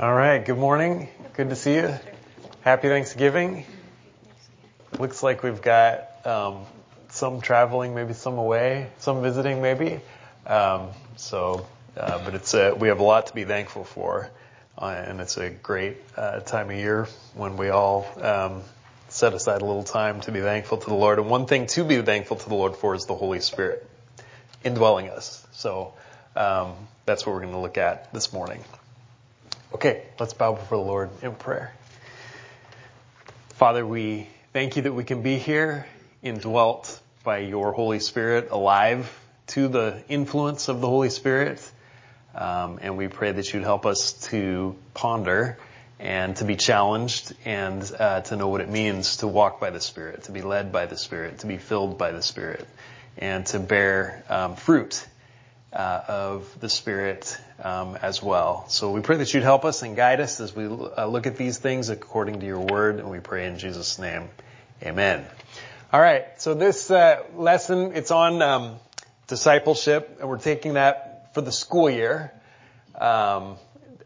All right, good morning. Good to see you. Happy Thanksgiving. Looks like we've got um, some traveling, maybe some away, some visiting, maybe. Um, so, uh, but it's a, we have a lot to be thankful for, uh, and it's a great uh, time of year when we all um, set aside a little time to be thankful to the Lord. And one thing to be thankful to the Lord for is the Holy Spirit indwelling us. So um, that's what we're going to look at this morning. Okay, let's bow before the Lord in prayer. Father, we thank you that we can be here, indwelt by your Holy Spirit, alive to the influence of the Holy Spirit. Um, and we pray that you'd help us to ponder and to be challenged and uh, to know what it means to walk by the Spirit, to be led by the Spirit, to be filled by the Spirit, and to bear um, fruit uh, of the Spirit um, as well. So we pray that you'd help us and guide us as we uh, look at these things according to your word, and we pray in Jesus' name, Amen. All right, so this uh, lesson it's on um, discipleship, and we're taking that for the school year. Um,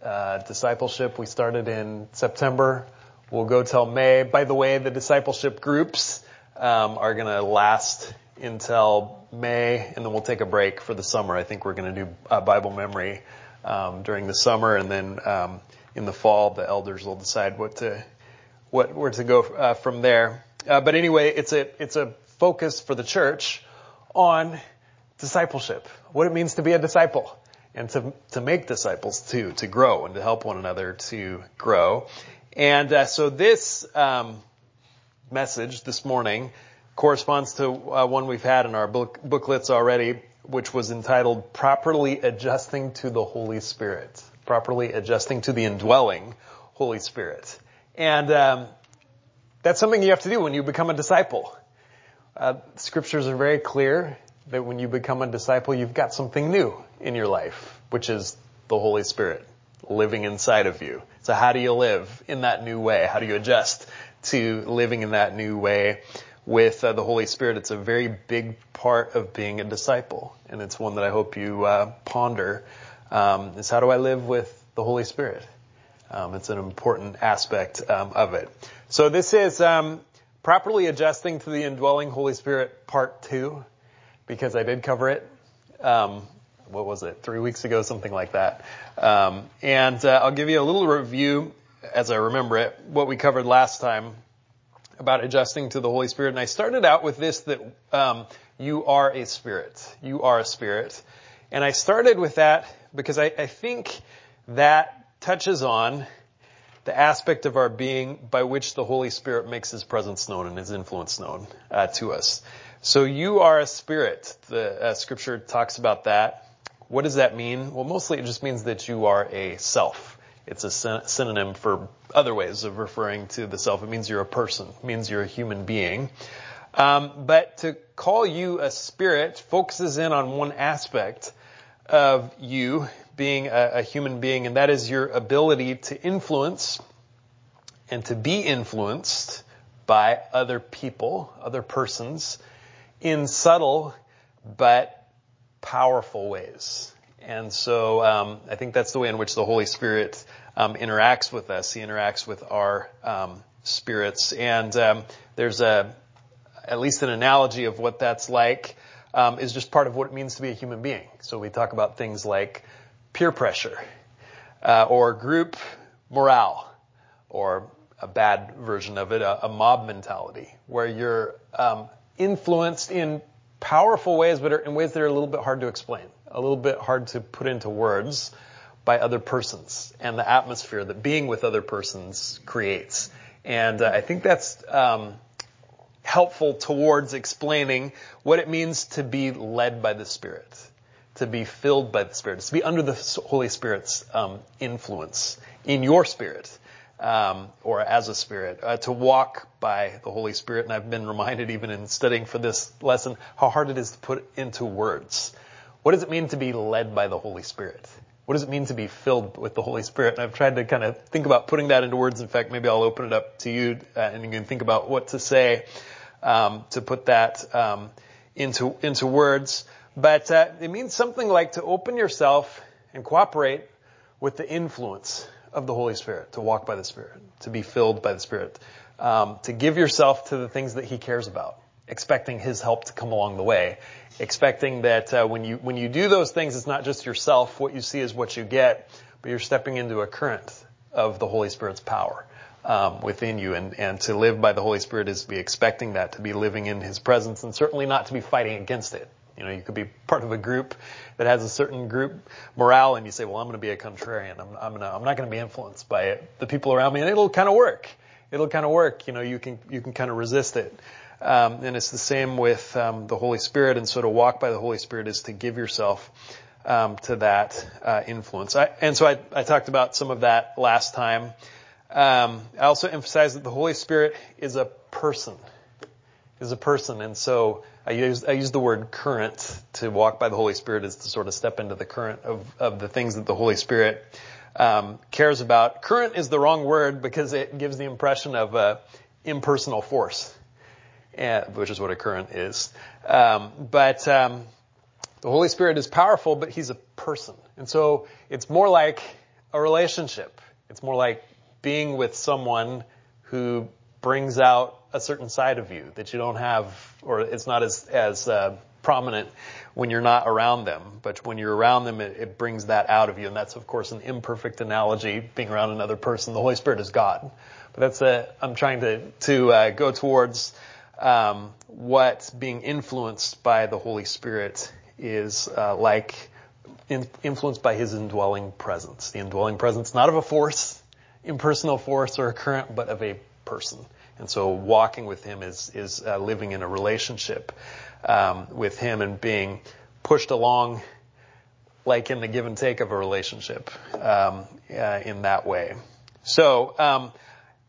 uh, discipleship we started in September. We'll go till May. By the way, the discipleship groups um, are going to last until May, and then we'll take a break for the summer. I think we're going to do a Bible memory um, during the summer, and then um, in the fall, the elders will decide what to what where to go uh, from there. Uh, but anyway, it's a it's a focus for the church on discipleship, what it means to be a disciple, and to to make disciples too, to grow and to help one another to grow. And uh, so this um, message this morning corresponds to uh, one we've had in our book, booklets already, which was entitled Properly Adjusting to the Holy Spirit. Properly Adjusting to the Indwelling Holy Spirit. And um, that's something you have to do when you become a disciple. Uh, scriptures are very clear that when you become a disciple, you've got something new in your life, which is the Holy Spirit living inside of you. So how do you live in that new way? How do you adjust to living in that new way? With uh, the Holy Spirit. It's a very big part of being a disciple, and it's one that I hope you uh, ponder. Um, is how do I live with the Holy Spirit? Um, it's an important aspect um, of it. So this is um, properly adjusting to the indwelling Holy Spirit, part two, because I did cover it. Um, what was it? Three weeks ago, something like that. Um, and uh, I'll give you a little review as I remember it. What we covered last time about adjusting to the Holy Spirit. And I started out with this that um, you are a spirit. You are a spirit. And I started with that because I, I think that touches on the aspect of our being by which the Holy Spirit makes His presence known and His influence known uh, to us. So you are a spirit. The uh, Scripture talks about that. What does that mean? Well, mostly it just means that you are a self. It's a synonym for other ways of referring to the self. It means you're a person. It means you're a human being. Um, but to call you a spirit focuses in on one aspect of you being a, a human being, and that is your ability to influence and to be influenced by other people, other persons, in subtle but powerful ways. And so um, I think that's the way in which the Holy Spirit um, interacts with us. He interacts with our um, spirits, and um, there's a at least an analogy of what that's like um, is just part of what it means to be a human being. So we talk about things like peer pressure uh, or group morale, or a bad version of it, a, a mob mentality, where you're um, influenced in powerful ways, but in ways that are a little bit hard to explain a little bit hard to put into words by other persons and the atmosphere that being with other persons creates. And uh, I think that's um, helpful towards explaining what it means to be led by the Spirit, to be filled by the Spirit, to be under the Holy Spirit's um, influence in your spirit. Um, or as a spirit, uh, to walk by the Holy Spirit. And I've been reminded, even in studying for this lesson, how hard it is to put into words what does it mean to be led by the Holy Spirit? What does it mean to be filled with the Holy Spirit? And I've tried to kind of think about putting that into words. In fact, maybe I'll open it up to you uh, and you can think about what to say um, to put that um, into into words. But uh, it means something like to open yourself and cooperate with the influence of the Holy Spirit, to walk by the Spirit, to be filled by the Spirit, um, to give yourself to the things that He cares about, expecting His help to come along the way, expecting that uh, when you when you do those things, it's not just yourself. What you see is what you get, but you're stepping into a current of the Holy Spirit's power um, within you, and and to live by the Holy Spirit is to be expecting that, to be living in His presence, and certainly not to be fighting against it. You know, you could be part of a group that has a certain group morale, and you say, "Well, I'm going to be a contrarian. I'm, I'm, gonna, I'm not going to be influenced by it, the people around me," and it'll kind of work. It'll kind of work. You know, you can you can kind of resist it. Um, and it's the same with um, the Holy Spirit. And so to walk by the Holy Spirit is to give yourself um, to that uh, influence. I, and so I, I, talked about some of that last time. Um, I also emphasized that the Holy Spirit is a person, is a person, and so I use I use the word current to walk by the Holy Spirit is to sort of step into the current of of the things that the Holy Spirit um, cares about. Current is the wrong word because it gives the impression of a impersonal force, which is what a current is. Um, but um, the Holy Spirit is powerful, but He's a person, and so it's more like a relationship. It's more like being with someone who brings out a certain side of you that you don't have, or it's not as as uh, prominent when you're not around them. But when you're around them, it, it, brings that out of you, and that's of course an imperfect analogy. Being around another person, the Holy Spirit is God. But that's a I'm trying to to uh, go towards um, what being influenced by the Holy Spirit is uh, like. In, influenced by His indwelling presence, the indwelling presence not of a force, impersonal force or a current, but of a person. And so walking with him is, is uh, living in a relationship um, with him and being pushed along like in the give and take of a relationship um, uh, in that way. So um,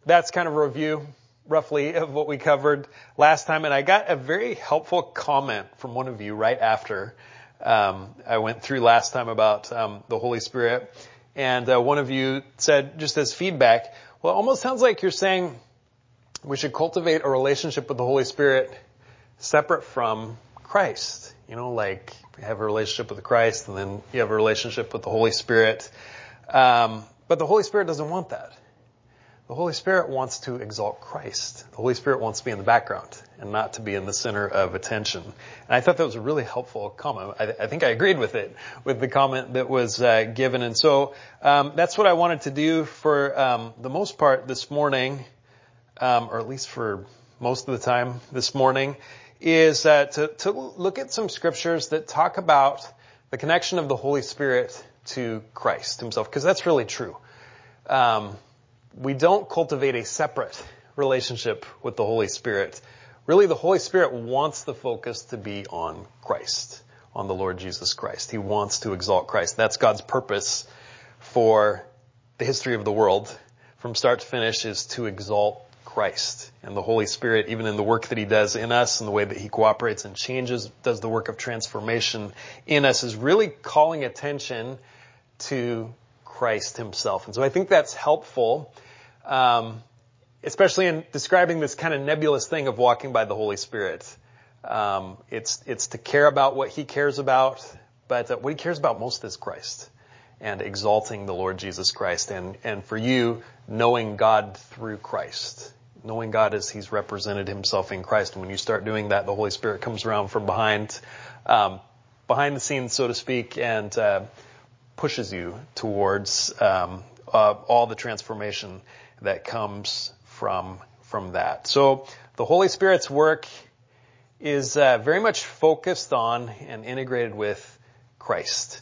that's kind of a review roughly of what we covered last time. And I got a very helpful comment from one of you right after um, I went through last time about um, the Holy Spirit. And uh, one of you said, just as feedback, well, it almost sounds like you're saying we should cultivate a relationship with the Holy Spirit separate from Christ. You know, like you have a relationship with Christ and then you have a relationship with the Holy Spirit. Um, but the Holy Spirit doesn't want that. The Holy Spirit wants to exalt Christ. The Holy Spirit wants to be in the background and not to be in the center of attention. And I thought that was a really helpful comment. I, I think I agreed with it, with the comment that was uh, given. And so um, that's what I wanted to do for um, the most part this morning um, or at least for most of the time this morning, is uh, to, to look at some scriptures that talk about the connection of the Holy Spirit to Christ Himself, because that's really true. Um, we don't cultivate a separate relationship with the Holy Spirit. Really, the Holy Spirit wants the focus to be on Christ, on the Lord Jesus Christ. He wants to exalt Christ. That's God's purpose for the history of the world from start to finish is to exalt Christ and the Holy Spirit, even in the work that He does in us and the way that He cooperates and changes, does the work of transformation in us, is really calling attention to Christ Himself. And so I think that's helpful, um, especially in describing this kind of nebulous thing of walking by the Holy Spirit. Um, it's it's to care about what He cares about, but what He cares about most is Christ and exalting the Lord Jesus Christ, and and for you knowing God through Christ knowing God as He's represented Himself in Christ. And when you start doing that, the Holy Spirit comes around from behind, um, behind the scenes, so to speak, and uh, pushes you towards um, uh, all the transformation that comes from from that. So the Holy Spirit's work is uh, very much focused on and integrated with Christ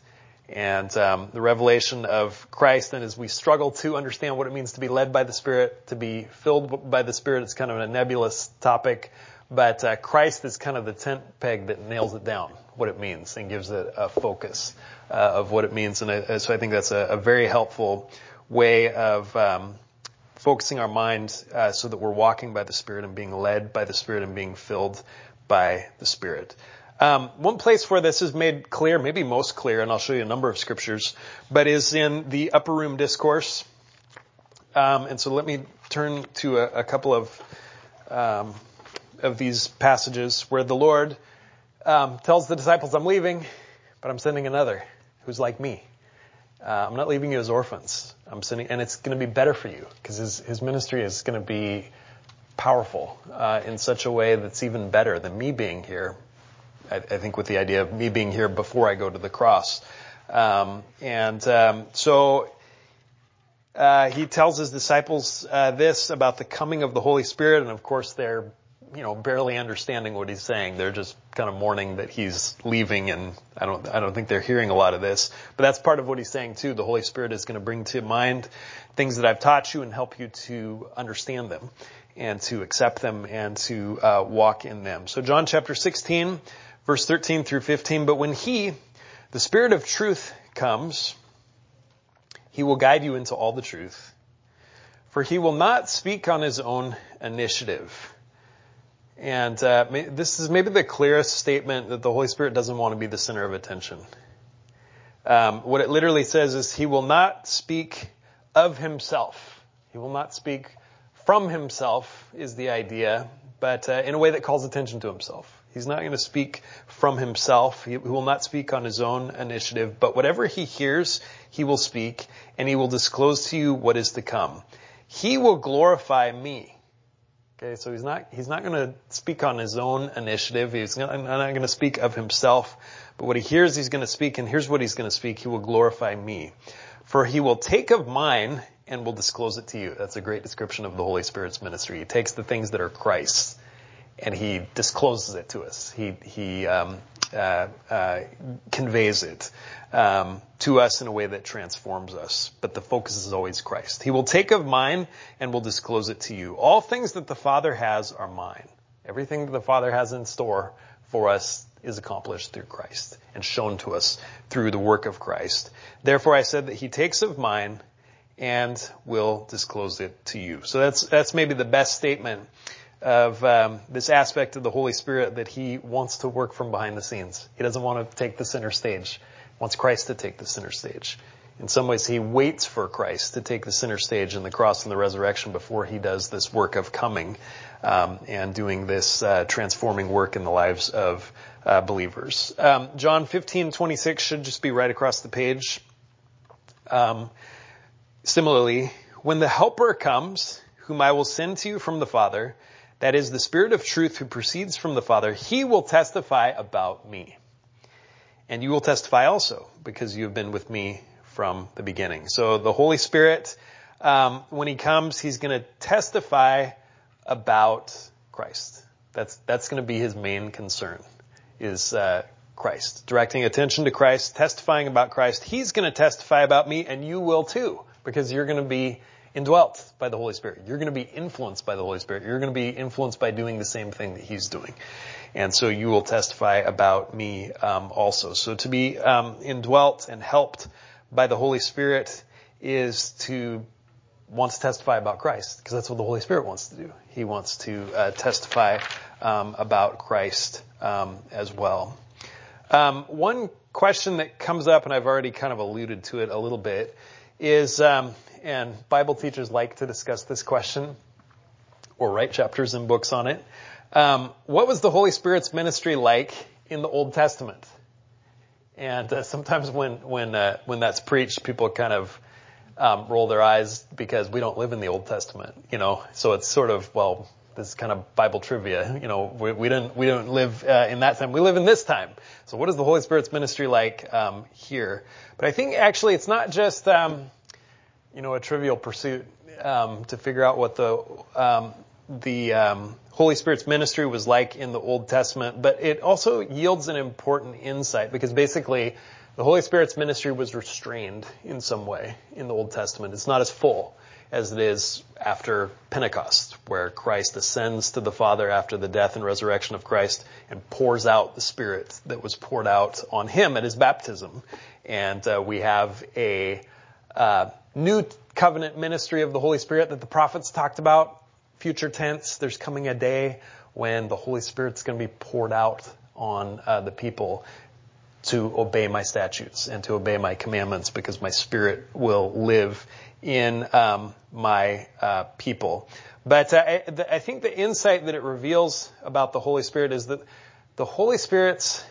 and um, the revelation of Christ. And as we struggle to understand what it means to be led by the Spirit, to be filled by the Spirit, it's kind of a nebulous topic. But uh, Christ is kind of the tent peg that nails it down, what it means, and gives it a focus uh, of what it means. And I, so I think that's a, a very helpful way of um, focusing our minds uh, so that we're walking by the Spirit and being led by the Spirit and being filled by the Spirit. Um, one place where this is made clear, maybe most clear, and I'll show you a number of scriptures, but is in the upper room discourse. Um, and so let me turn to a, a couple of um, of these passages where the Lord um, tells the disciples, "I'm leaving, but I'm sending another who's like me." Uh, I'm not leaving you as orphans. I'm sending, and it's going to be better for you because his, his ministry is going to be powerful uh, in such a way that's even better than me being here. I, I, think with the idea of me being here before I go to the cross. Um, and um, so uh, he tells his disciples uh, this about the coming of the Holy Spirit, and of course they're you know barely understanding what he's saying. They're just kind of mourning that he's leaving, and I don't I don't think they're hearing a lot of this. But that's part of what he's saying too. The Holy Spirit is going to bring to mind things that I've taught you and help you to understand them and to accept them and to uh, walk in them. So John chapter 16, verse 13 through 15. But when he, the Spirit of truth, comes he will guide you into all the truth, for he will not speak on his own initiative. And uh, this is maybe the clearest statement that the Holy Spirit doesn't want to be the center of attention. Um, what it literally says is he will not speak of himself. He will not speak from himself is the idea, but uh, in a way that calls attention to himself. He's not going to speak from himself. He will not speak on his own initiative, but whatever he hears, he will speak and he will disclose to you what is to come. He will glorify me. Okay, so he's not, he's not going to speak on his own initiative. He's not, not going to speak of himself, but what he hears, he's going to speak, and here's what he's going to speak. He will glorify me. For he will take of mine and will disclose it to you. That's a great description of the Holy Spirit's ministry. He takes the things that are Christ's and he discloses it to us. He he um, uh, uh, conveys it um, to us in a way that transforms us. But the focus is always Christ. He will take of mine and will disclose it to you. All things that the Father has are mine. Everything that the Father has in store for us is accomplished through Christ and shown to us through the work of Christ. Therefore, I said that He takes of mine and will disclose it to you. So that's that's maybe the best statement of um, this aspect of the Holy Spirit that He wants to work from behind the scenes. He doesn't want to take the center stage. He wants Christ to take the center stage. In some ways, He waits for Christ to take the center stage in the cross and the resurrection before He does this work of coming um, and doing this uh, transforming work in the lives of uh, believers. Um, John 15:26 should just be right across the page. Um, similarly, when the Helper comes, whom I will send to you from the Father, that is the Spirit of truth who proceeds from the Father, he will testify about me. And you will testify also because you have been with me from the beginning. So the Holy Spirit, um, when he comes, he's going to testify about Christ. That's that's going to be his main concern, is uh, Christ, directing attention to Christ, testifying about Christ. He's going to testify about me, and you will too, because you're going to be indwelt by the Holy Spirit. You're going to be influenced by the Holy Spirit. You're going to be influenced by doing the same thing that He's doing. And so you will testify about me um, also. So to be um, indwelt and helped by the Holy Spirit is to want to testify about Christ because that's what the Holy Spirit wants to do. He wants to uh, testify um, about Christ um, as well. Um, one question that comes up, and I've already kind of alluded to it a little bit, is um, and Bible teachers like to discuss this question or write chapters and books on it. Um, what was the Holy Spirit's ministry like in the Old Testament? And uh, sometimes when when uh, when that's preached, people kind of um, roll their eyes because we don't live in the Old Testament, you know. So it's sort of well, this is kind of Bible trivia, you know. We, we don't we don't live uh, in that time. We live in this time. So what is the Holy Spirit's ministry like um, here? But I think actually it's not just um, you know, a trivial pursuit um, to figure out what the um, the um, Holy Spirit's ministry was like in the Old Testament, but it also yields an important insight because basically the Holy Spirit's ministry was restrained in some way in the Old Testament. It's not as full as it is after Pentecost, where Christ ascends to the Father after the death and resurrection of Christ and pours out the Spirit that was poured out on him at his baptism. And uh, we have a uh, new covenant ministry of the Holy Spirit that the prophets talked about, future tense. There's coming a day when the Holy Spirit's going to be poured out on uh, the people to obey my statutes and to obey my commandments because my spirit will live in um, my uh, people. But uh, I, I think the insight that it reveals about the Holy Spirit is that the Holy Spirit's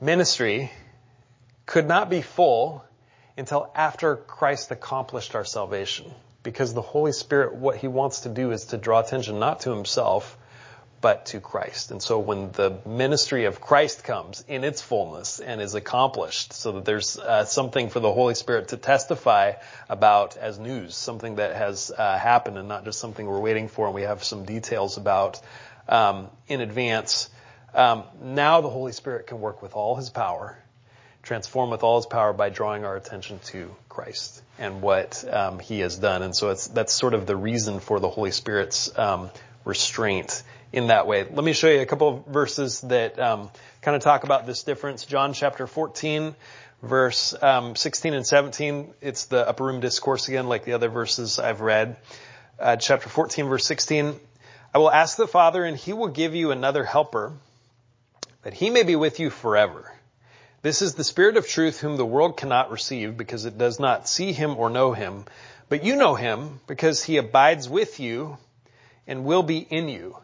ministry could not be full until after Christ accomplished our salvation. Because the Holy Spirit, what He wants to do is to draw attention not to Himself, but to Christ. And so when the ministry of Christ comes in its fullness and is accomplished, so that there's uh, something for the Holy Spirit to testify about as news, something that has uh, happened and not just something we're waiting for and we have some details about um, in advance. Um, now the Holy Spirit can work with all His power, transform with all His power by drawing our attention to Christ and what um, He has done. And so that's sort of the reason for the Holy Spirit's um, restraint in that way. Let me show you a couple of verses that um, kind of talk about this difference. John chapter 14, verse um, 16 and 17. It's the upper room discourse again, like the other verses I've read. Uh, chapter 14, verse 16. I will ask the Father, and He will give you another helper, that He may be with you forever. This is the Spirit of truth, whom the world cannot receive, because it does not see Him or know Him. But you know Him, because He abides with you and will be in you.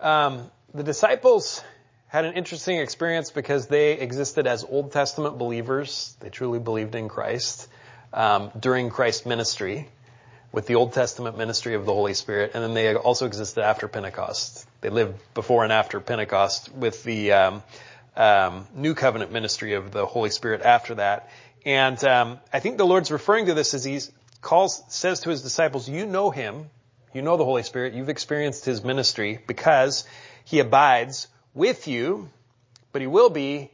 Um, the disciples had an interesting experience because they existed as Old Testament believers. They truly believed in Christ um, during Christ's ministry with the Old Testament ministry of the Holy Spirit, and then they also existed after Pentecost. They lived before and after Pentecost with the um, um, New Covenant ministry of the Holy Spirit after that. And um, I think the Lord's referring to this as He calls, says to His disciples, "You know Him, you know the Holy Spirit. You've experienced His ministry because He abides with you, but He will be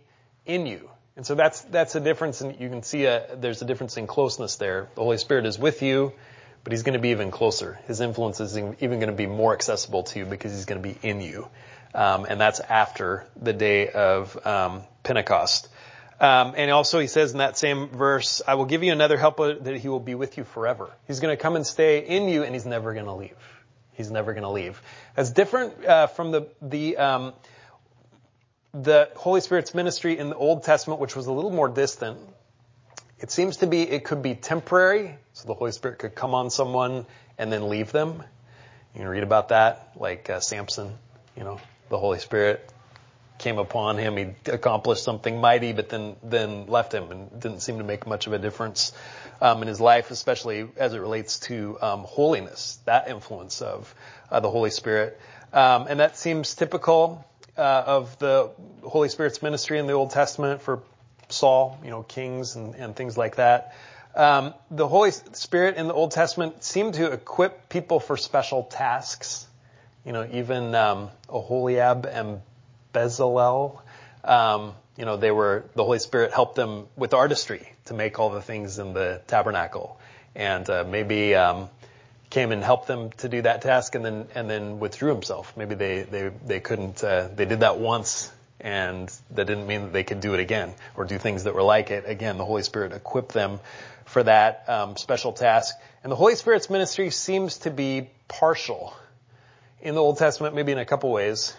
in you. And so that's, that's a difference and you can see a, there's a difference in closeness there. The Holy Spirit is with you, but He's going to be even closer. His influence is even going to be more accessible to you because He's going to be in you. Um, and that's after the day of um, Pentecost. Um, and also he says in that same verse, I will give you another helper that he will be with you forever. He's going to come and stay in you and he's never going to leave. He's never going to leave. That's different uh, from the, the, um, the Holy Spirit's ministry in the Old Testament, which was a little more distant. It seems to be, it could be temporary, so the Holy Spirit could come on someone and then leave them. You can read about that, like uh, Samson, you know, the Holy Spirit came upon him. He accomplished something mighty, but then then left him and didn't seem to make much of a difference um, in his life, especially as it relates to um, holiness. That influence of uh, the Holy Spirit, um, and that seems typical uh, of the Holy Spirit's ministry in the Old Testament for Saul, you know, kings and, and things like that. Um, the Holy Spirit in the Old Testament seemed to equip people for special tasks. You know, even um, Oholiab and Bezalel. Um, you know, they were, the Holy Spirit helped them with artistry to make all the things in the tabernacle. And, uh, maybe, um, came and helped them to do that task and then, and then withdrew himself. Maybe they, they, they couldn't, uh, they did that once and that didn't mean that they could do it again or do things that were like it. Again, the Holy Spirit equipped them for that, um, special task. And the Holy Spirit's ministry seems to be partial in the Old Testament, maybe in a couple ways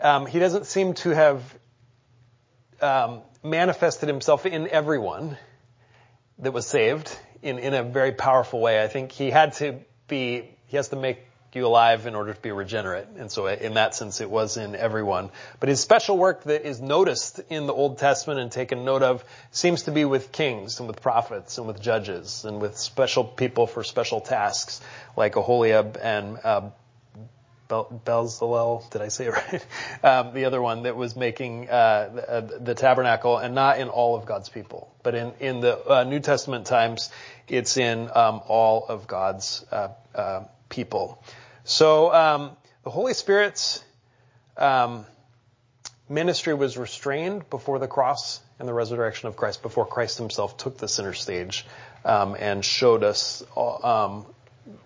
um, he doesn't seem to have um, manifested himself in everyone that was saved in, in a very powerful way. I think he had to be, he has to make you alive in order to be regenerate. And so in that sense, it was in everyone. But his special work that is noticed in the Old Testament and taken note of seems to be with kings and with prophets and with judges and with special people for special tasks like Oholiab and uh, Bel- Bezalel, did I say it right? Um, the other one that was making uh, the, uh, the, tabernacle, and not in all of God's people, but in in the uh, New Testament times, it's in um, all of God's uh, uh people. So um, the Holy Spirit's um, ministry was restrained before the cross and the resurrection of Christ, before Christ Himself took the center stage um, and showed us um,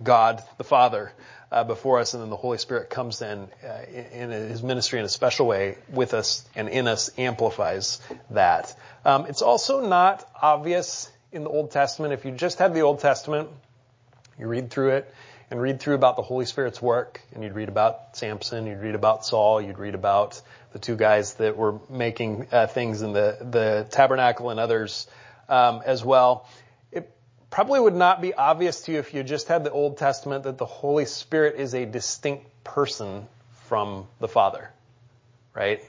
God the Father uh, before us, and then the Holy Spirit comes in, uh, in, in His ministry in a special way with us and in us amplifies that. Um, it's also not obvious in the Old Testament. If you just had the Old Testament, you read through it and read through about the Holy Spirit's work, and you'd read about Samson, you'd read about Saul, you'd read about the two guys that were making uh, things in the the tabernacle and others um, as well probably would not be obvious to you if you just had the Old Testament that the Holy Spirit is a distinct person from the Father, right?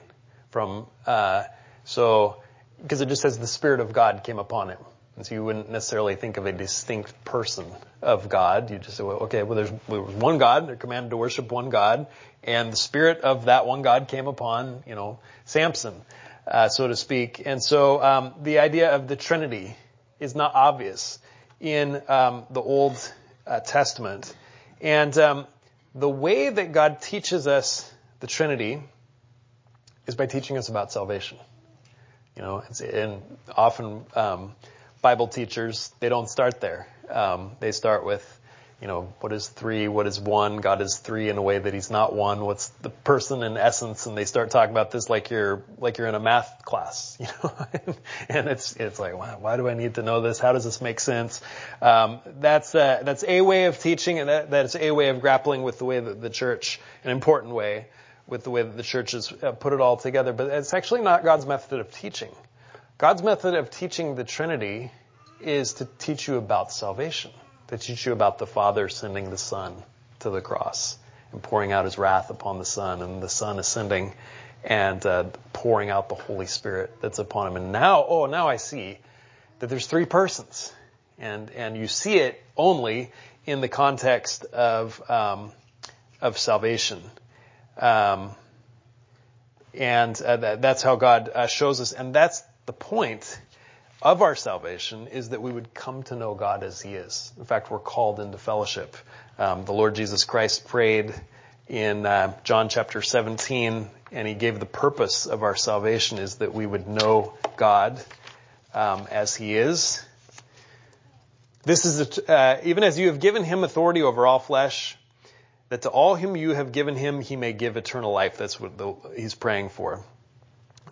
From uh, so because it just says the Spirit of God came upon him. And so you wouldn't necessarily think of a distinct person of God. You just say, well, okay, well, there's, there was one God. They're commanded to worship one God. And the spirit of that one God came upon, you know, Samson, uh, so to speak. And so um, the idea of the Trinity is not obvious in um, the Old uh, Testament. And um, the way that God teaches us the Trinity is by teaching us about salvation. You know, and often um, Bible teachers they don't start there. Um, they start with, you know, what is three? What is one? God is three in a way that He's not one. What's the person in essence? And they start talking about this like you're like you're in a math class, you know. and it's it's like, why, why do I need to know this? How does this make sense? Um, that's uh, that's a way of teaching, and that, that's a way of grappling with the way that the church, an important way with the way that the church has uh, put it all together, but it's actually not God's method of teaching. God's method of teaching the Trinity is to teach you about salvation, to teach you about the Father sending the Son to the cross and pouring out his wrath upon the Son, and the Son ascending and uh, pouring out the Holy Spirit that's upon him. And now, oh, now I see that there's three persons, and and you see it only in the context of um, of salvation. Um, and uh, that, that's how God uh, shows us, and that's the point of our salvation is that we would come to know God as He is. In fact, we're called into fellowship. Um, the Lord Jesus Christ prayed in uh, John chapter 17, and He gave the purpose of our salvation is that we would know God um, as He is. This is a, uh, even as you have given Him authority over all flesh that to all whom you have given him, he may give eternal life. That's what the, he's praying for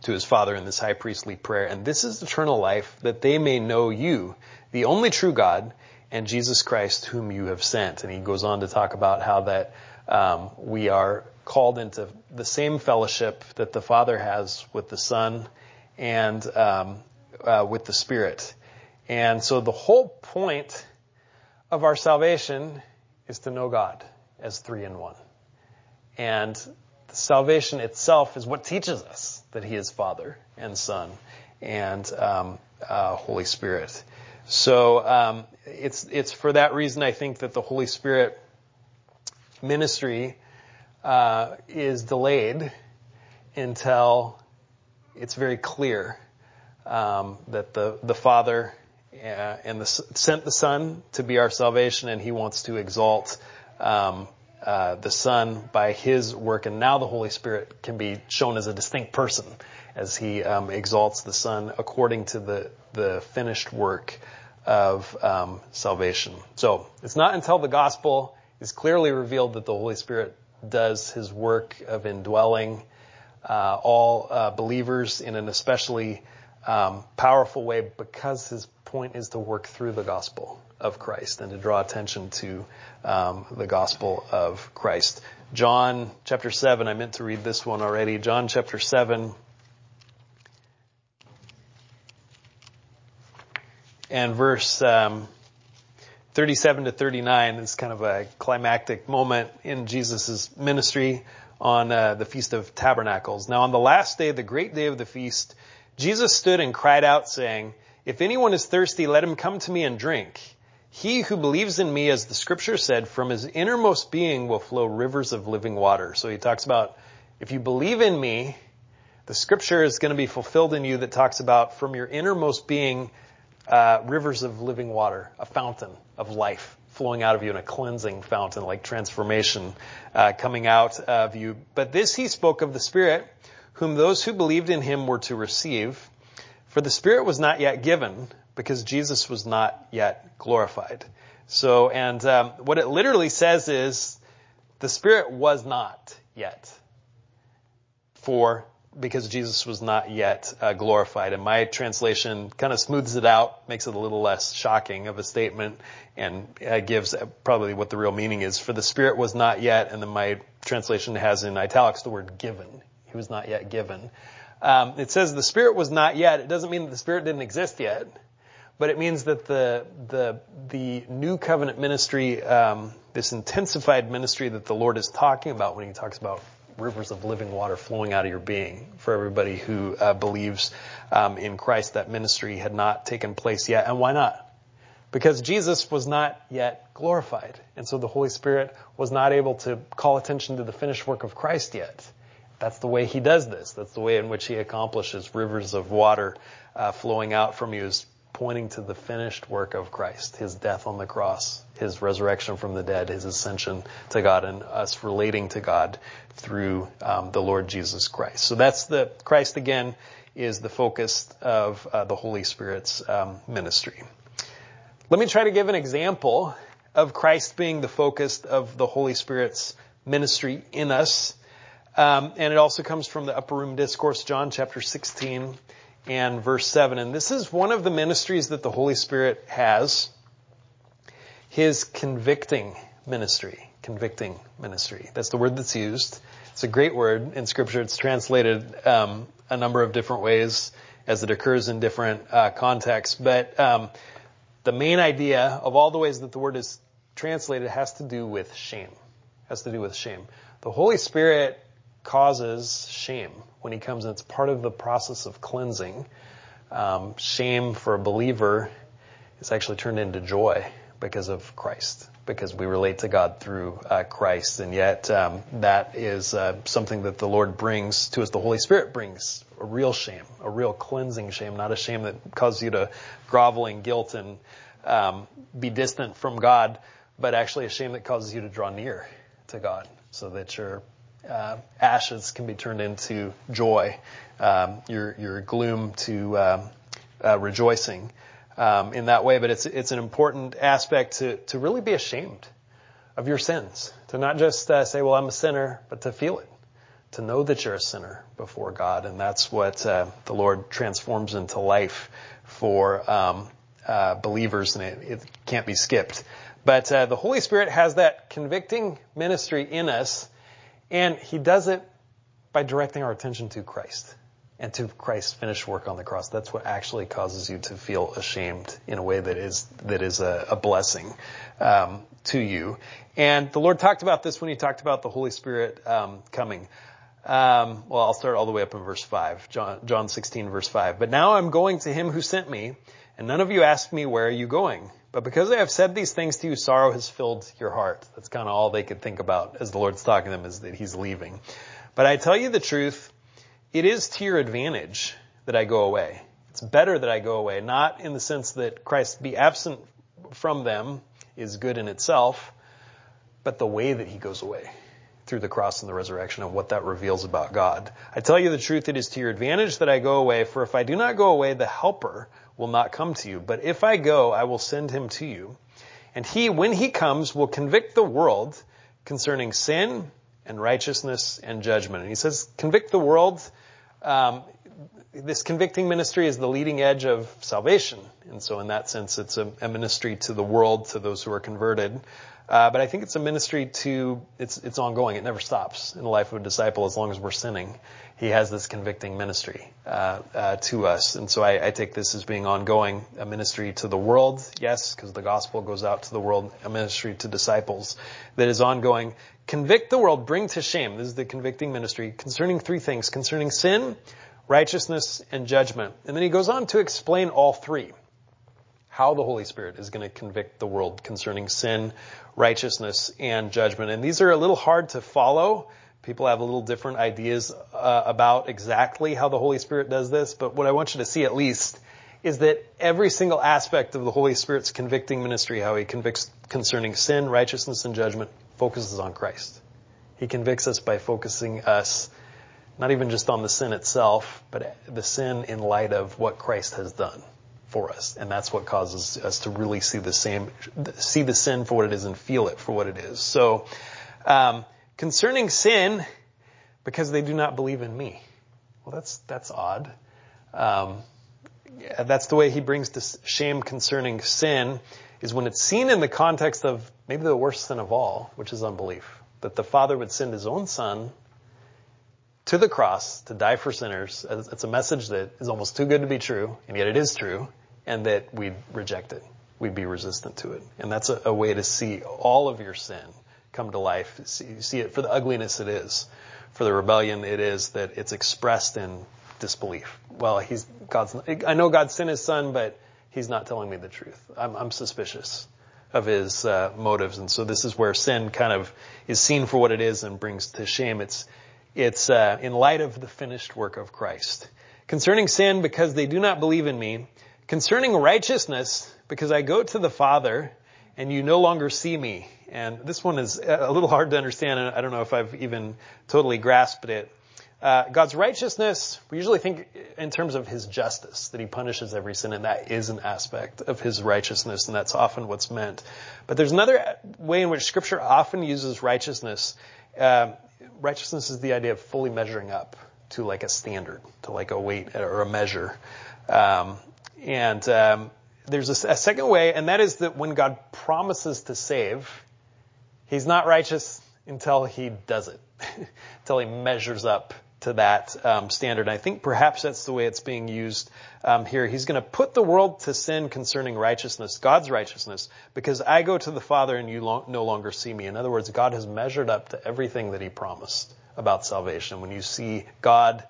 to his Father in this high priestly prayer. And this is eternal life, that they may know you, the only true God, and Jesus Christ, whom you have sent. And he goes on to talk about how that um, we are called into the same fellowship that the Father has with the Son and um, uh, with the Spirit. And so the whole point of our salvation is to know God as three in one. And salvation itself is what teaches us that He is Father and Son and um, uh, Holy Spirit. So um, it's it's for that reason I think that the Holy Spirit ministry uh, is delayed until it's very clear um, that the the Father uh, and the sent the Son to be our salvation, and He wants to exalt um, uh, the Son by His work, and now the Holy Spirit can be shown as a distinct person as He um, exalts the Son according to the the finished work of um, salvation. So it's not until the gospel is clearly revealed that the Holy Spirit does His work of indwelling uh, all uh, believers in an especially um, powerful way because His point is to work through the gospel of Christ and to draw attention to um, the gospel of Christ. John chapter 7, I meant to read this one already. John chapter 7 and verse um, 37 to 39 is kind of a climactic moment in Jesus' ministry on uh, the Feast of Tabernacles. Now on the last day, the great day of the feast, Jesus stood and cried out saying, if anyone is thirsty, let him come to me and drink. He who believes in me, as the scripture said, from his innermost being will flow rivers of living water. So he talks about, if you believe in me, the scripture is going to be fulfilled in you that talks about from your innermost being, uh, rivers of living water, a fountain of life flowing out of you in a cleansing fountain, like transformation uh, coming out of you. But this he spoke of the Spirit, whom those who believed in him were to receive. For the Spirit was not yet given, because Jesus was not yet glorified. So, and um, what it literally says is the Spirit was not yet for because Jesus was not yet uh, glorified. And my translation kind of smooths it out, makes it a little less shocking of a statement, and uh, gives probably what the real meaning is. For the Spirit was not yet, and then my translation has in italics the word given. He was not yet given. Um, it says the Spirit was not yet. It doesn't mean that the Spirit didn't exist yet but it means that the the the new covenant ministry, um, this intensified ministry that the Lord is talking about when He talks about rivers of living water flowing out of your being for everybody who uh, believes um, in Christ. That ministry had not taken place yet. And why not? Because Jesus was not yet glorified. And so the Holy Spirit was not able to call attention to the finished work of Christ yet. That's the way he does this. That's the way in which he accomplishes rivers of water uh, flowing out from you is pointing to the finished work of Christ, his death on the cross, his resurrection from the dead, his ascension to God, and us relating to God through um, the Lord Jesus Christ. So that's the Christ again is the focus of uh, the Holy Spirit's um, ministry. Let me try to give an example of Christ being the focus of the Holy Spirit's ministry in us. Um, and it also comes from the Upper Room Discourse, John chapter 16 and verse 7. And this is one of the ministries that the Holy Spirit has. His convicting ministry. Convicting ministry. That's the word that's used. It's a great word in scripture. It's translated um, a number of different ways as it occurs in different uh, contexts. But um, the main idea of all the ways that the word is translated has to do with shame. Has to do with shame. The Holy Spirit causes shame when he comes, and it's part of the process of cleansing. Um, shame for a believer is actually turned into joy because of Christ, because we relate to God through uh, Christ, and yet um, that is uh, something that the Lord brings to us. The Holy Spirit brings a real shame, a real cleansing shame, not a shame that causes you to grovel in guilt and um, be distant from God, but actually a shame that causes you to draw near to God, so that you're uh, ashes can be turned into joy, um, your your gloom to um, uh, rejoicing um, in that way. But it's it's an important aspect to to really be ashamed of your sins, to not just uh, say, "Well, I'm a sinner," but to feel it, to know that you're a sinner before God, and that's what uh, the Lord transforms into life for um, uh, believers, and it, it, can't be skipped. But uh, the Holy Spirit has that convicting ministry in us and he does it by directing our attention to Christ and to Christ's finished work on the cross. That's what actually causes you to feel ashamed in a way that is that is a, a blessing um, to you. And the Lord talked about this when He talked about the Holy Spirit um, coming. Um, well, I'll start all the way up in verse five, John, John 16, verse five. But now I'm going to Him who sent me, and none of you asked me where are you going. But because I have said these things to you, sorrow has filled your heart. That's kind of all they could think about as the Lord's talking to them is that He's leaving. But I tell you the truth, it is to your advantage that I go away. It's better that I go away, not in the sense that Christ be absent from them is good in itself, but the way that He goes away through the cross and the resurrection and what that reveals about God. I tell you the truth, it is to your advantage that I go away, for if I do not go away, the helper will not come to you. But if I go, I will send him to you. And he, when he comes, will convict the world concerning sin and righteousness and judgment. And he says, convict the world. Um, this convicting ministry is the leading edge of salvation. And so in that sense, it's a, a ministry to the world, to those who are converted. Uh, but I think it's a ministry to, it's, it's ongoing. It never stops in the life of a disciple as long as we're sinning. He has this convicting ministry, uh, uh, to us. And so I, I, take this as being ongoing, a ministry to the world, yes, because the gospel goes out to the world, a ministry to disciples that is ongoing. Convict the world, bring to shame. This is the convicting ministry concerning three things, concerning sin, righteousness, and judgment. And then he goes on to explain all three how the Holy Spirit is going to convict the world concerning sin, righteousness, and judgment. And these are a little hard to follow. People have a little different ideas uh, about exactly how the Holy Spirit does this, but what I want you to see at least is that every single aspect of the Holy Spirit's convicting ministry, how he convicts concerning sin, righteousness, and judgment, focuses on Christ. He convicts us by focusing us not even just on the sin itself, but the sin in light of what Christ has done for us. And that's what causes us to really see the same, see the sin for what it is and feel it for what it is. So, um, concerning sin, because they do not believe in me. Well, that's, that's odd. Um, yeah, that's the way he brings to shame concerning sin is when it's seen in the context of maybe the worst sin of all, which is unbelief. That the Father would send his own son to the cross to die for sinners. It's a message that is almost too good to be true, and yet it is true and that we'd reject it. We'd be resistant to it. And that's a, a way to see all of your sin come to life. See, see, it for the ugliness it is, for the rebellion, it is that it's expressed in disbelief. Well, he's God's. I know God sent His Son, but He's not telling me the truth. I'm, I'm suspicious of His uh, motives, and so this is where sin kind of is seen for what it is and brings to shame. It's it's uh, in light of the finished work of Christ. Concerning sin, because they do not believe in me. Concerning righteousness, because I go to the Father and you no longer see me. And this one is a little hard to understand, and I don't know if I've even totally grasped it. Uh, God's righteousness, we usually think in terms of His justice, that He punishes every sin, and that is an aspect of His righteousness, and that's often what's meant. But there's another way in which Scripture often uses righteousness. Uh, righteousness is the idea of fully measuring up to like a standard, to like a weight or a measure. Um, and um, there's a, a second way, and that is that when God promises to save, He's not righteous until He does it, until He measures up to that um, standard. And I think perhaps that's the way it's being used um, here. He's going to put the world to sin concerning righteousness, God's righteousness, because I go to the Father and you lo- no longer see me. In other words, God has measured up to everything that He promised about salvation. When you see God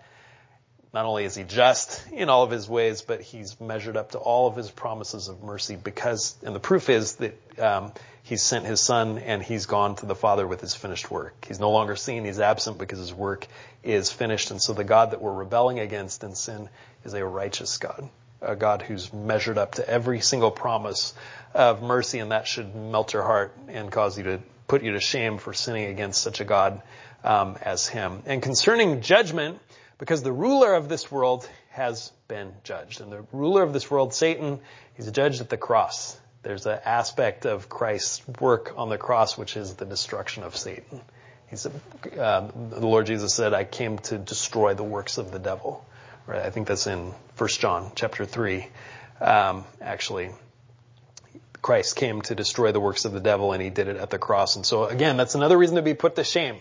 not only is he just in all of his ways, but he's measured up to all of his promises of mercy because, and the proof is that um, he's sent his son and he's gone to the Father with his finished work. He's no longer seen, he's absent because his work is finished. And so the God that we're rebelling against in sin is a righteous God, a God who's measured up to every single promise of mercy, and that should melt your heart and cause you to put you to shame for sinning against such a God um, as him. And concerning judgment, because the ruler of this world has been judged. And the ruler of this world, Satan, he's judged at the cross. There's an aspect of Christ's work on the cross, which is the destruction of Satan. Said, uh, the Lord Jesus said, I came to destroy the works of the devil. Right? I think that's in 1 John chapter 3. Um, actually, Christ came to destroy the works of the devil and he did it at the cross. And so again, that's another reason to be put to shame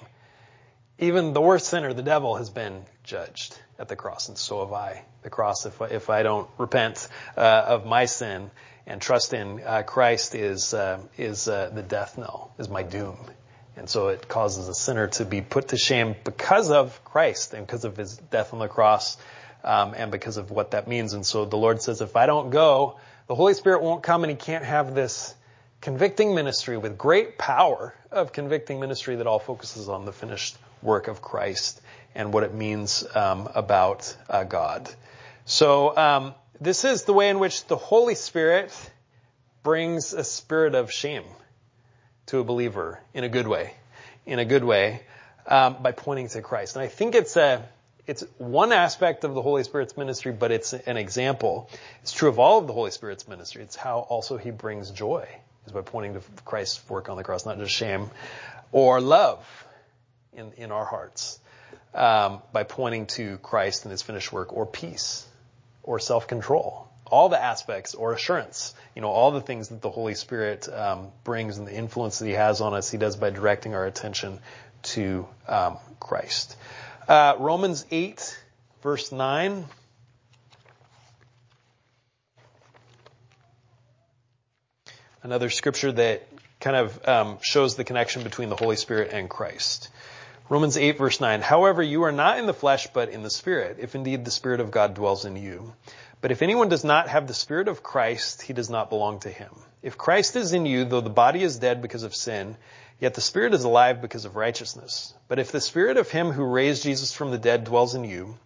even the worst sinner, the devil, has been judged at the cross, and so have I. The cross, if I, if I don't repent uh, of my sin and trust in uh, Christ, is uh, is uh, the death knell, is my doom, and so it causes a sinner to be put to shame because of Christ and because of His death on the cross, um, and because of what that means. And so the Lord says, if I don't go, the Holy Spirit won't come, and He can't have this convicting ministry with great power of convicting ministry that all focuses on the finished work of Christ and what it means um, about uh, God. So um, this is the way in which the Holy Spirit brings a spirit of shame to a believer in a good way, in a good way, um, by pointing to Christ. And I think it's a it's one aspect of the Holy Spirit's ministry, but it's an example. It's true of all of the Holy Spirit's ministry. It's how also He brings joy is by pointing to Christ's work on the cross, not just shame or love in, in our hearts um, by pointing to Christ and his finished work, or peace, or self-control. All the aspects, or assurance, you know, all the things that the Holy Spirit um, brings and the influence that He has on us, He does by directing our attention to um, Christ. Uh, Romans 8, verse 9. Another scripture that kind of um, shows the connection between the Holy Spirit and Christ. Romans 8 verse 9, however, you are not in the flesh, but in the Spirit, if indeed the Spirit of God dwells in you. But if anyone does not have the Spirit of Christ, he does not belong to him. If Christ is in you, though the body is dead because of sin, yet the Spirit is alive because of righteousness. But if the Spirit of him who raised Jesus from the dead dwells in you,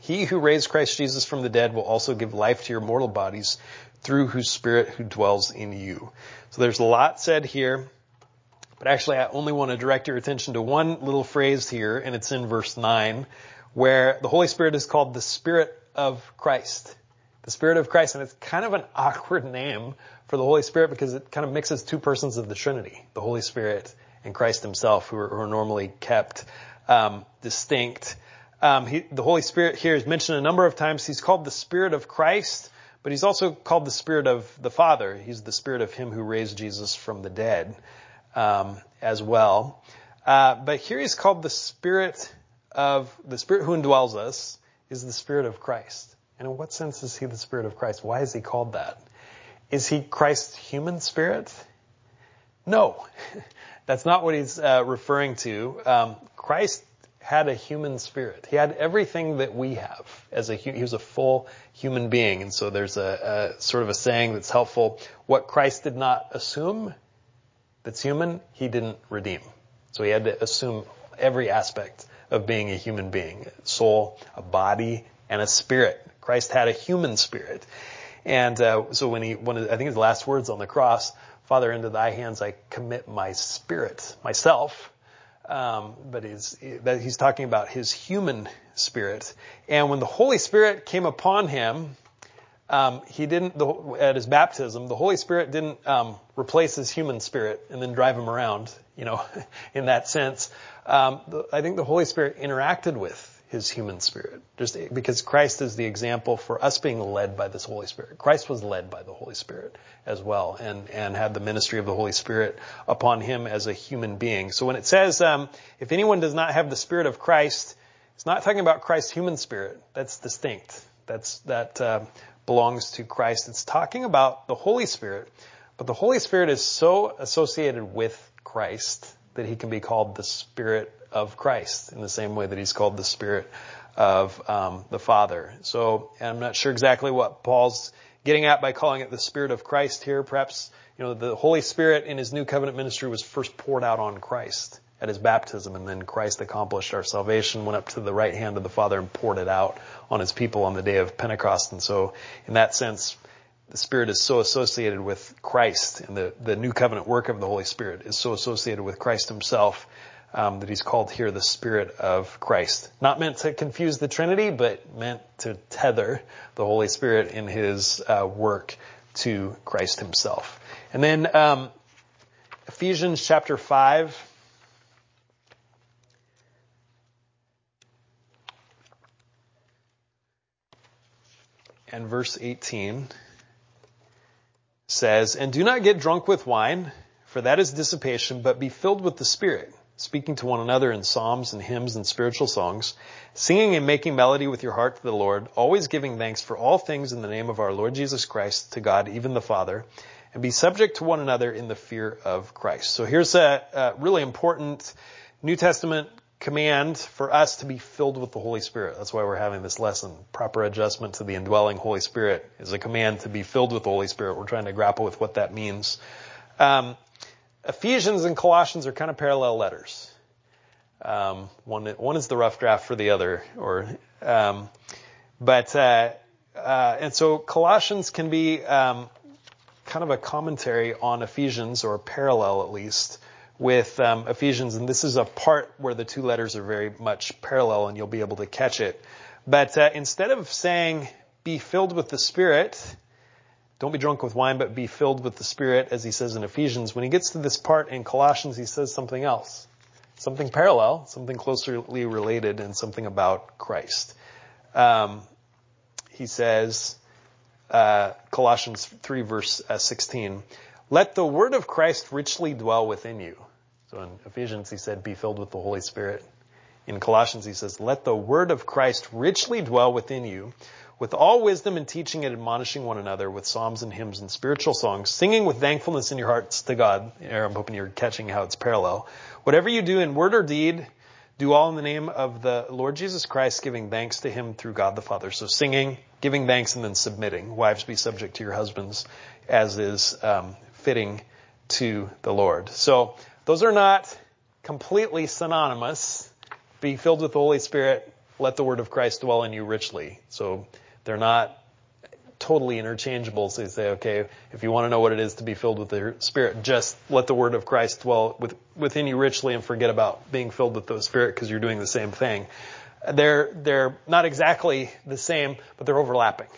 he who raised Christ Jesus from the dead will also give life to your mortal bodies through whose Spirit who dwells in you. So there's a lot said here. But actually, I only want to direct your attention to one little phrase here, and it's in verse 9, where the Holy Spirit is called the Spirit of Christ. The Spirit of Christ, and it's kind of an awkward name for the Holy Spirit because it kind of mixes two persons of the Trinity, the Holy Spirit and Christ himself, who are, who are normally kept um, distinct. Um, he, the Holy Spirit here is mentioned a number of times. He's called the Spirit of Christ, but he's also called the Spirit of the Father. He's the Spirit of Him who raised Jesus from the dead um, as well. Uh, but here he's called the Spirit of the Spirit who indwells us is the Spirit of Christ. And in what sense is he the Spirit of Christ? Why is he called that? Is he Christ's human spirit? No, that's not what he's uh, referring to. Um, Christ had a human spirit. He had everything that we have as a he was a full human being. And so there's a, a sort of a saying that's helpful. What Christ did not assume that's human, he didn't redeem. So he had to assume every aspect of being a human being, a soul, a body, and a spirit. Christ had a human spirit. And uh, so when he, one of, I think his last words on the cross, Father, into thy hands I commit my spirit, myself. Um, but he's, he's talking about his human spirit. And when the Holy Spirit came upon him, um, he didn't, the, at his baptism, the Holy Spirit didn't um, replace his human spirit and then drive him around, you know, in that sense. Um, the, I think the Holy Spirit interacted with his human spirit. Just because Christ is the example for us being led by this Holy Spirit. Christ was led by the Holy Spirit as well and, and had the ministry of the Holy Spirit upon him as a human being. So when it says, um, if anyone does not have the Spirit of Christ, it's not talking about Christ's human spirit. That's distinct. That's, that, uh, belongs to Christ. It's talking about the Holy Spirit, but the Holy Spirit is so associated with Christ that he can be called the Spirit of Christ in the same way that he's called the Spirit of um, the Father. So I'm not sure exactly what Paul's getting at by calling it the Spirit of Christ here. Perhaps you know the Holy Spirit in his new covenant ministry was first poured out on Christ at his baptism, and then Christ accomplished our salvation, went up to the right hand of the Father and poured it out on his people on the day of Pentecost. And so, in that sense, the Spirit is so associated with Christ, and the, the new covenant work of the Holy Spirit is so associated with Christ himself um, that he's called here the Spirit of Christ. Not meant to confuse the Trinity, but meant to tether the Holy Spirit in his uh, work to Christ himself. And then um, Ephesians chapter 5. And verse 18 says, And do not get drunk with wine, for that is dissipation, but be filled with the Spirit speaking to one another in psalms and hymns and spiritual songs, singing and making melody with your heart to the Lord, always giving thanks for all things in the name of our Lord Jesus Christ to God, even the Father, and be subject to one another in the fear of Christ. So here's a, a really important New Testament command for us to be filled with the Holy Spirit. That's why we're having this lesson. Proper adjustment to the indwelling Holy Spirit is a command to be filled with the Holy Spirit. We're trying to grapple with what that means. Um, Ephesians and Colossians are kind of parallel letters. Um, one, one is the rough draft for the other, or, um, but, uh, uh, and so Colossians can be um, kind of a commentary on Ephesians, or parallel at least, with um, Ephesians, and this is a part where the two letters are very much parallel, and you'll be able to catch it. But uh, instead of saying, be filled with the Spirit, don't be drunk with wine, but be filled with the Spirit, as he says in Ephesians. When he gets to this part in Colossians, he says something else. Something parallel, something closely related, and something about Christ. Um, he says, uh, Colossians 3 verse uh, 16, let the word of Christ richly dwell within you. So in Ephesians he said, be filled with the Holy Spirit. In Colossians he says, let the word of Christ richly dwell within you, with all wisdom and teaching and admonishing one another with psalms and hymns and spiritual songs, singing with thankfulness in your hearts to God. I'm hoping you're catching how it's parallel. Whatever you do in word or deed, do all in the name of the Lord Jesus Christ, giving thanks to him through God the Father. So singing, giving thanks, and then submitting. Wives, be subject to your husbands as is um, fitting to the Lord. So those are not completely synonymous. Be filled with the Holy Spirit. Let the word of Christ dwell in you richly. So they're not totally interchangeable. So you say, okay, if you want to know what it is to be filled with the Spirit, just let the word of Christ dwell with, within you richly and forget about being filled with the Spirit because you're doing the same thing. They're, they're not exactly the same, but they're overlapping.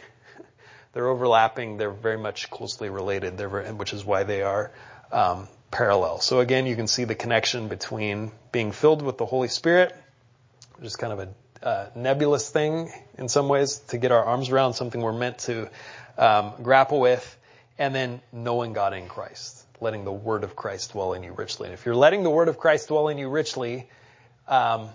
They're overlapping. They're very much closely related, very, which is why they are um, parallel. So again, you can see the connection between being filled with the Holy Spirit, which is kind of a uh, nebulous thing in some ways to get our arms around, something we're meant to um, grapple with, and then knowing God in Christ, letting the Word of Christ dwell in you richly. And if you're letting the Word of Christ dwell in you richly, um,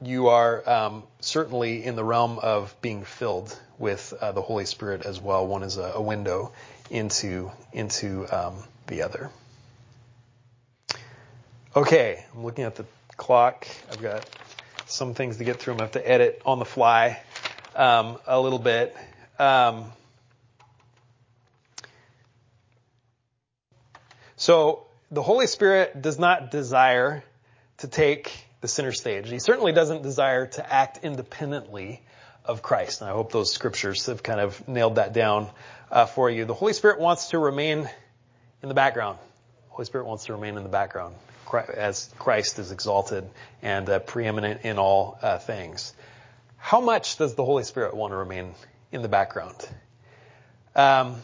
you are um, certainly in the realm of being filled with uh, the Holy Spirit as well. One is a, a window into into um, the other. Okay, I'm looking at the clock. I've got some things to get through. I'm going to have to edit on the fly um, a little bit. Um, so the Holy Spirit does not desire to take the center stage. He certainly doesn't desire to act independently of Christ. And I hope those scriptures have kind of nailed that down uh, for you. The Holy Spirit wants to remain in the background. The Holy Spirit wants to remain in the background as Christ is exalted and uh, preeminent in all uh, things. How much does the Holy Spirit want to remain in the background? Um,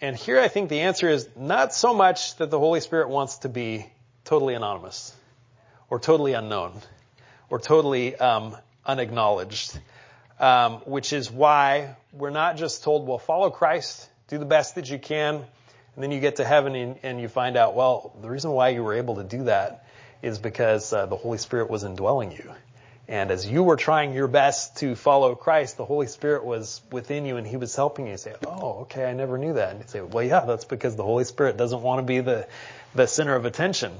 and here I think the answer is not so much that the Holy Spirit wants to be totally anonymous or totally unknown or totally um, unacknowledged, um, which is why we're not just told, well, follow Christ, do the best that you can, and then you get to heaven and, and you find out, well, the reason why you were able to do that is because uh, the Holy Spirit was indwelling you. And as you were trying your best to follow Christ, the Holy Spirit was within you and He was helping you. you say, oh, okay, I never knew that. And you say, well, yeah, that's because the Holy Spirit doesn't want to be the, the center of attention.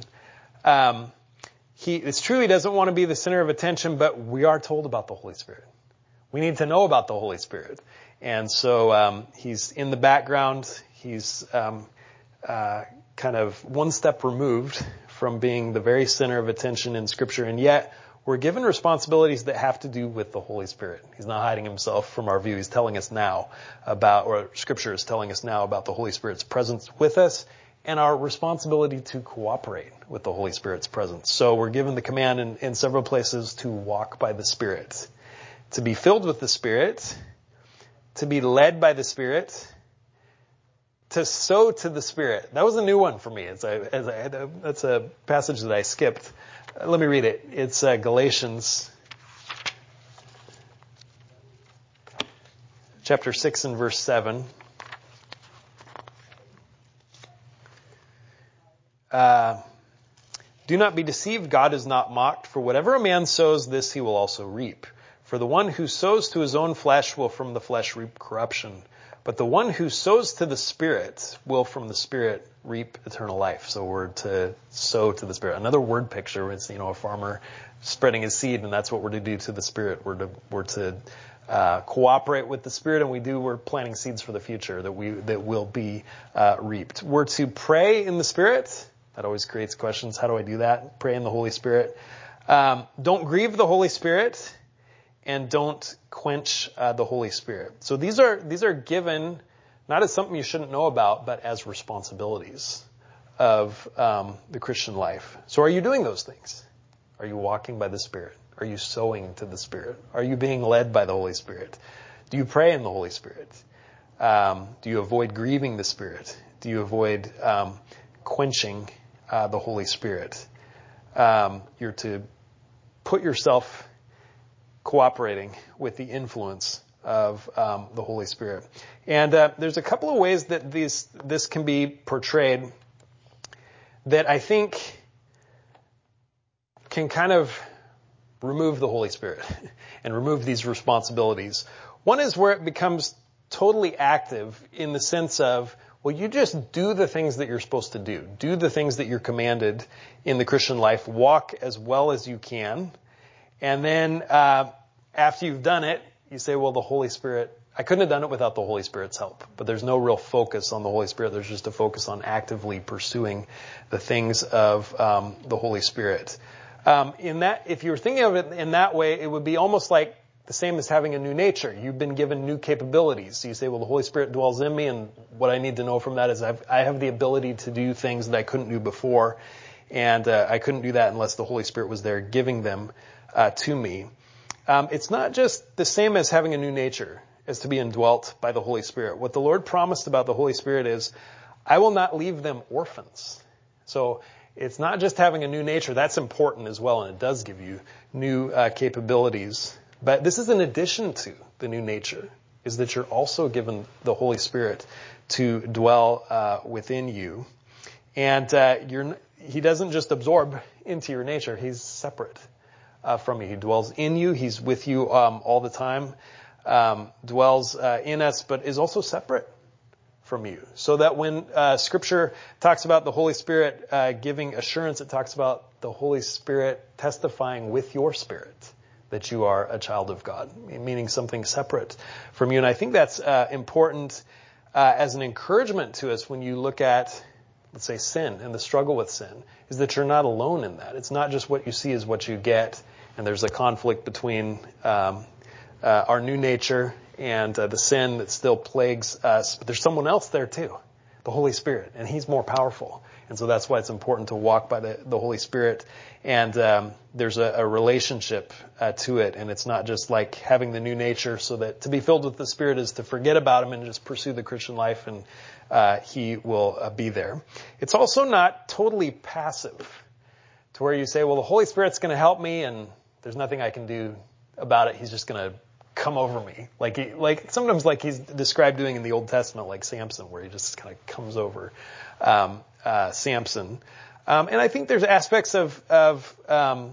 Um, he, it's true he doesn't want to be the center of attention, but we are told about the Holy Spirit. We need to know about the Holy Spirit. And so um, he's in the background. He's um, uh, kind of one step removed from being the very center of attention in Scripture, and yet we're given responsibilities that have to do with the Holy Spirit. He's not hiding himself from our view. He's telling us now about, or Scripture is telling us now about the Holy Spirit's presence with us and our responsibility to cooperate with the Holy Spirit's presence. So we're given the command in, in several places to walk by the Spirit, to be filled with the Spirit, to be led by the Spirit, to sow to the Spirit. That was a new one for me. As I, that's a passage that I skipped. Let me read it. It's uh, Galatians chapter 6 and verse 7. Uh, do not be deceived. God is not mocked. For whatever a man sows, this he will also reap. For the one who sows to his own flesh will from the flesh reap corruption. But the one who sows to the Spirit will from the Spirit reap eternal life. So we're to sow to the Spirit. Another word picture is, you know, a farmer spreading his seed, and that's what we're to do to the Spirit. We're to, we're to uh, cooperate with the Spirit, and we do. We're planting seeds for the future that we that will be uh, reaped. We're to pray in the Spirit. That always creates questions. How do I do that? Pray in the Holy Spirit. Um, don't grieve the Holy Spirit, and don't quench uh, the Holy Spirit. So these are these are given not as something you shouldn't know about, but as responsibilities of um, the Christian life. So are you doing those things? Are you walking by the Spirit? Are you sowing to the Spirit? Are you being led by the Holy Spirit? Do you pray in the Holy Spirit? Um, do you avoid grieving the Spirit? Do you avoid um, quenching uh, the Holy Spirit. Um, you're to put yourself cooperating with the influence of um, the Holy Spirit. And uh, there's a couple of ways that these this can be portrayed that I think can kind of remove the Holy Spirit and remove these responsibilities. One is where it becomes totally active in the sense of well, you just do the things that you're supposed to do. Do the things that you're commanded in the Christian life. Walk as well as you can. And then, uh, after you've done it, you say, well, the Holy Spirit, I couldn't have done it without the Holy Spirit's help. But there's no real focus on the Holy Spirit. There's just a focus on actively pursuing the things of um, the Holy Spirit. Um, in that, if you were thinking of it in that way, it would be almost like the same as having a new nature. You've been given new capabilities. So you say, well, the Holy Spirit dwells in me, and what I need to know from that is I've, I have the ability to do things that I couldn't do before, and uh, I couldn't do that unless the Holy Spirit was there giving them uh, to me. Um, it's not just the same as having a new nature, as to be indwelt by the Holy Spirit. What the Lord promised about the Holy Spirit is, I will not leave them orphans. So it's not just having a new nature. That's important as well, and it does give you new uh, capabilities but this is in addition to the new nature, is that you're also given the Holy Spirit to dwell uh, within you. And uh, He doesn't just absorb into your nature, He's separate uh, from you. He dwells in you, He's with you um, all the time, um, dwells uh, in us, but is also separate from you. So that when uh, Scripture talks about the Holy Spirit uh, giving assurance, it talks about the Holy Spirit testifying with your spirit that you are a child of God, meaning something separate from you. And I think that's uh, important uh, as an encouragement to us when you look at, let's say, sin and the struggle with sin, is that you're not alone in that. It's not just what you see is what you get, and there's a conflict between um, uh, our new nature and uh, the sin that still plagues us. But there's someone else there too, the Holy Spirit, and He's more powerful. And so that's why it's important to walk by the, the Holy Spirit. And um, there's a, a relationship uh, to it, and it's not just like having the new nature. So that to be filled with the Spirit is to forget about Him and just pursue the Christian life, and uh, He will uh, be there. It's also not totally passive, to where you say, "Well, the Holy Spirit's going to help me, and there's nothing I can do about it. He's just to come over me. Like, he, like sometimes like he's described doing in the Old Testament, like Samson, where he just kind of comes over um, uh, Samson. Um, and I think there's aspects of, of um,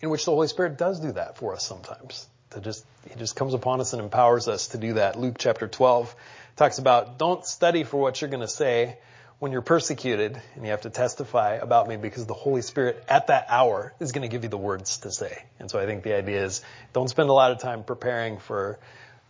in which the Holy Spirit does do that for us sometimes. To just he just comes upon us and empowers us to do that. Luke chapter 12 talks about don't study for what you're going to say when you're persecuted and you have to testify about me because the Holy Spirit at that hour is going to give you the words to say. And so I think the idea is don't spend a lot of time preparing for,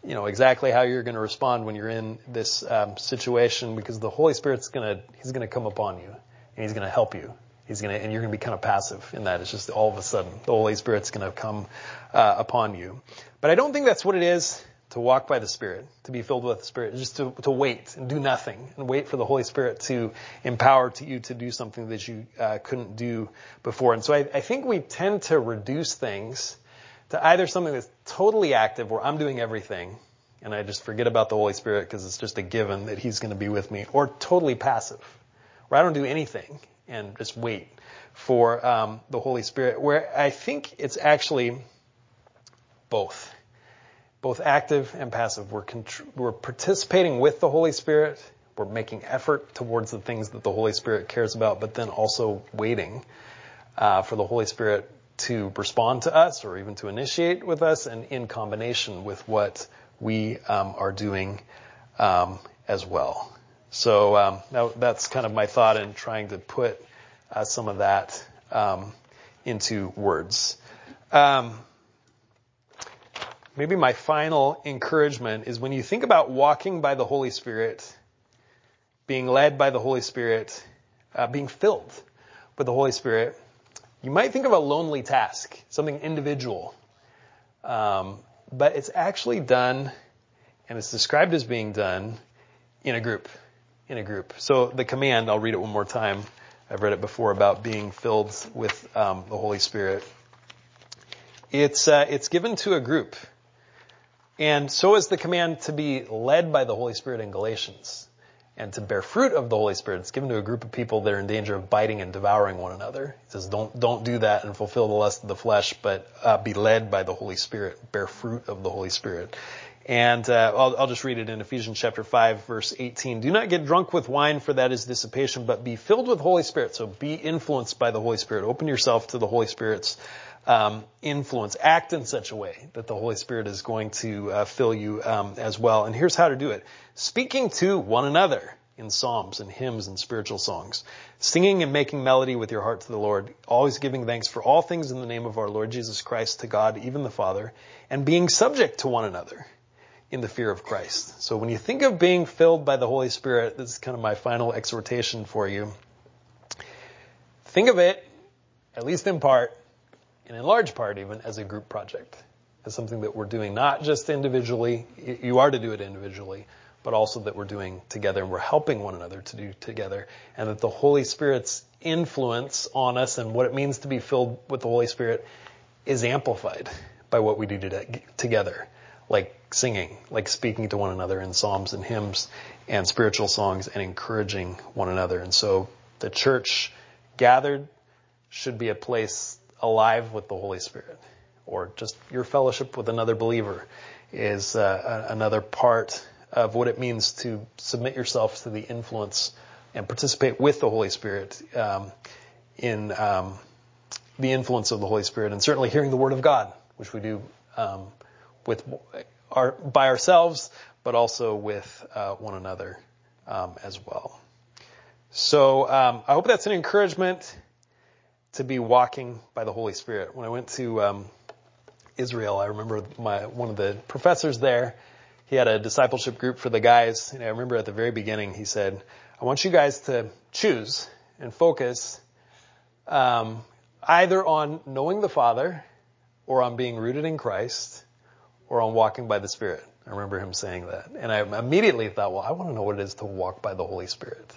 you know, exactly how you're going to respond when you're in this um, situation because the Holy Spirit's going to, he's going to come upon you and he's going to help you. He's going to, and you're going to be kind of passive in that. It's just all of a sudden the Holy Spirit's going to come uh, upon you. But I don't think that's what it is to walk by the Spirit, to be filled with the Spirit, just to, to wait and do nothing and wait for the Holy Spirit to empower to you to do something that you uh, couldn't do before. And so I, I think we tend to reduce things to either something that's totally active where I'm doing everything and I just forget about the Holy Spirit because it's just a given that He's going to be with me, or totally passive where I don't do anything and just wait for um, the Holy Spirit, where I think it's actually both both active and passive. We're, participating with the Holy Spirit. We're making effort towards the things that the Holy Spirit cares about, but then also waiting uh, for the Holy Spirit to respond to us or even to initiate with us and in combination with what we um, are doing um, as well. So um, that, that's kind of my thought in trying to put uh, some of that into words. Maybe my final encouragement is when you think about walking by the Holy Spirit, being led by the Holy Spirit, uh, being filled with the Holy Spirit, you might think of a lonely task, something individual. Um, but it's actually done, and it's described as being done in a group. In a group. So the command, I'll read it one more time. I've read it before about being filled with um, the Holy Spirit. It's uh, it's given to a group. And so is the command to be led by the Holy Spirit in Galatians and to bear fruit of the Holy Spirit. It's given to a group of people that are in danger of biting and devouring one another. It says, don't, don't do that and fulfill the lust of the flesh, but uh, be led by the Holy Spirit, bear fruit of the Holy Spirit. And uh, I'll, I'll just read it in Ephesians chapter 5, verse 18. Do not get drunk with wine, for that is dissipation, but be filled with Holy Spirit. So be influenced by the Holy Spirit. Open yourself to the Holy Spirit's um, influence. Act in such a way that the Holy Spirit is going to uh, fill you um, as well. And here's how to do it: speaking to one another in psalms and hymns and spiritual songs, singing and making melody with your heart to the Lord, always giving thanks for all things in the name of our Lord Jesus Christ to God, even the Father, and being subject to one another in the fear of Christ. So when you think of being filled by the Holy Spirit, this is kind of my final exhortation for you. Think of it, at least in part, and in large part even as a group project, as something that we're doing not just individually, you are to do it individually, but also that we're doing together and we're helping one another to do together, and that the Holy Spirit's influence on us and what it means to be filled with the Holy Spirit is amplified by what we do together, like singing, like speaking to one another in psalms and hymns and spiritual songs and encouraging one another. And so the church gathered should be a place alive with the Holy Spirit, or just your fellowship with another believer is uh, another part of what it means to submit yourself to the influence and participate with the Holy Spirit um, in um, the influence of the Holy Spirit, and certainly hearing the Word of God, which we do um, with our by ourselves, but also with uh, one another um, as well. So um, I hope that's an encouragement to be walking by the Holy Spirit. When I went to um, Israel. I remember my one of the professors there. He had a discipleship group for the guys, and I remember at the very beginning he said, "I want you guys to choose and focus um, either on knowing the Father, or on being rooted in Christ, or on walking by the Spirit." I remember him saying that, and I immediately thought, "Well, I want to know what it is to walk by the Holy Spirit."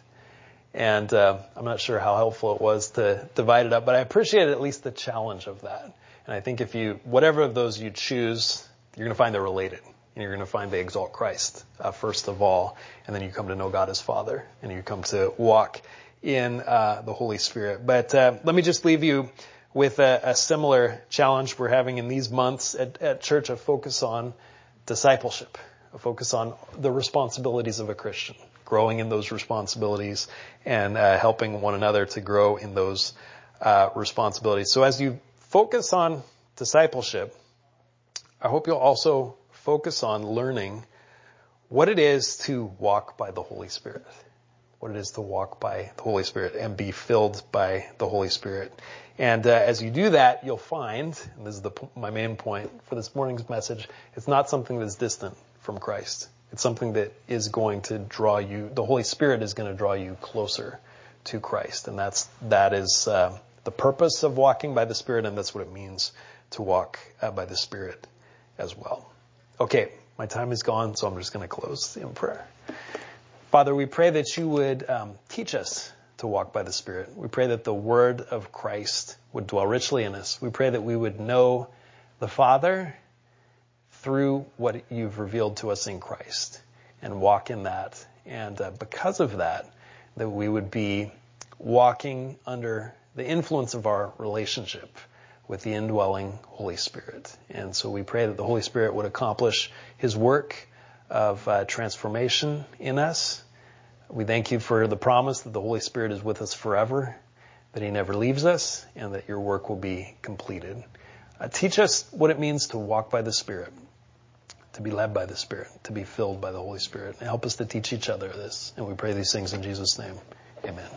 And uh, I'm not sure how helpful it was to divide it up, but I appreciated at least the challenge of that. And I think if you, whatever of those you choose, you're going to find they're related. And you're going to find they exalt Christ uh, first of all, and then you come to know God as Father, and you come to walk in uh, the Holy Spirit. But uh, let me just leave you with a, a, similar challenge we're having in these months at, at church, a focus on discipleship, a focus on the responsibilities of a Christian growing in those responsibilities and uh, helping one another to grow in those uh, responsibilities. So as you focus on discipleship, I hope you'll also focus on learning what it is to walk by the Holy Spirit. What it is to walk by the Holy Spirit and be filled by the Holy Spirit. And uh, as you do that, you'll find, and this is the, my main point for this morning's message, it's not something that's distant from Christ. It's something that is going to draw you, the Holy Spirit is going to draw you closer to Christ. And that's, that is uh, the purpose of walking by the Spirit, and that's what it means to walk uh, by the Spirit as well. Okay, my time is gone, so I'm just going to close in prayer. Father, we pray that you would um, teach us to walk by the Spirit. We pray that the Word of Christ would dwell richly in us. We pray that we would know the Father through what you've revealed to us in Christ and walk in that. And uh, because of that, that we would be walking under the influence of our relationship with the indwelling Holy Spirit. And so we pray that the Holy Spirit would accomplish His work of uh, transformation in us. We thank you for the promise that the Holy Spirit is with us forever, that He never leaves us, and that your work will be completed. Uh, teach us what it means to walk by the Spirit to be led by the Spirit, to be filled by the Holy Spirit. Help us to teach each other this. And we pray these things in Jesus' name. Amen.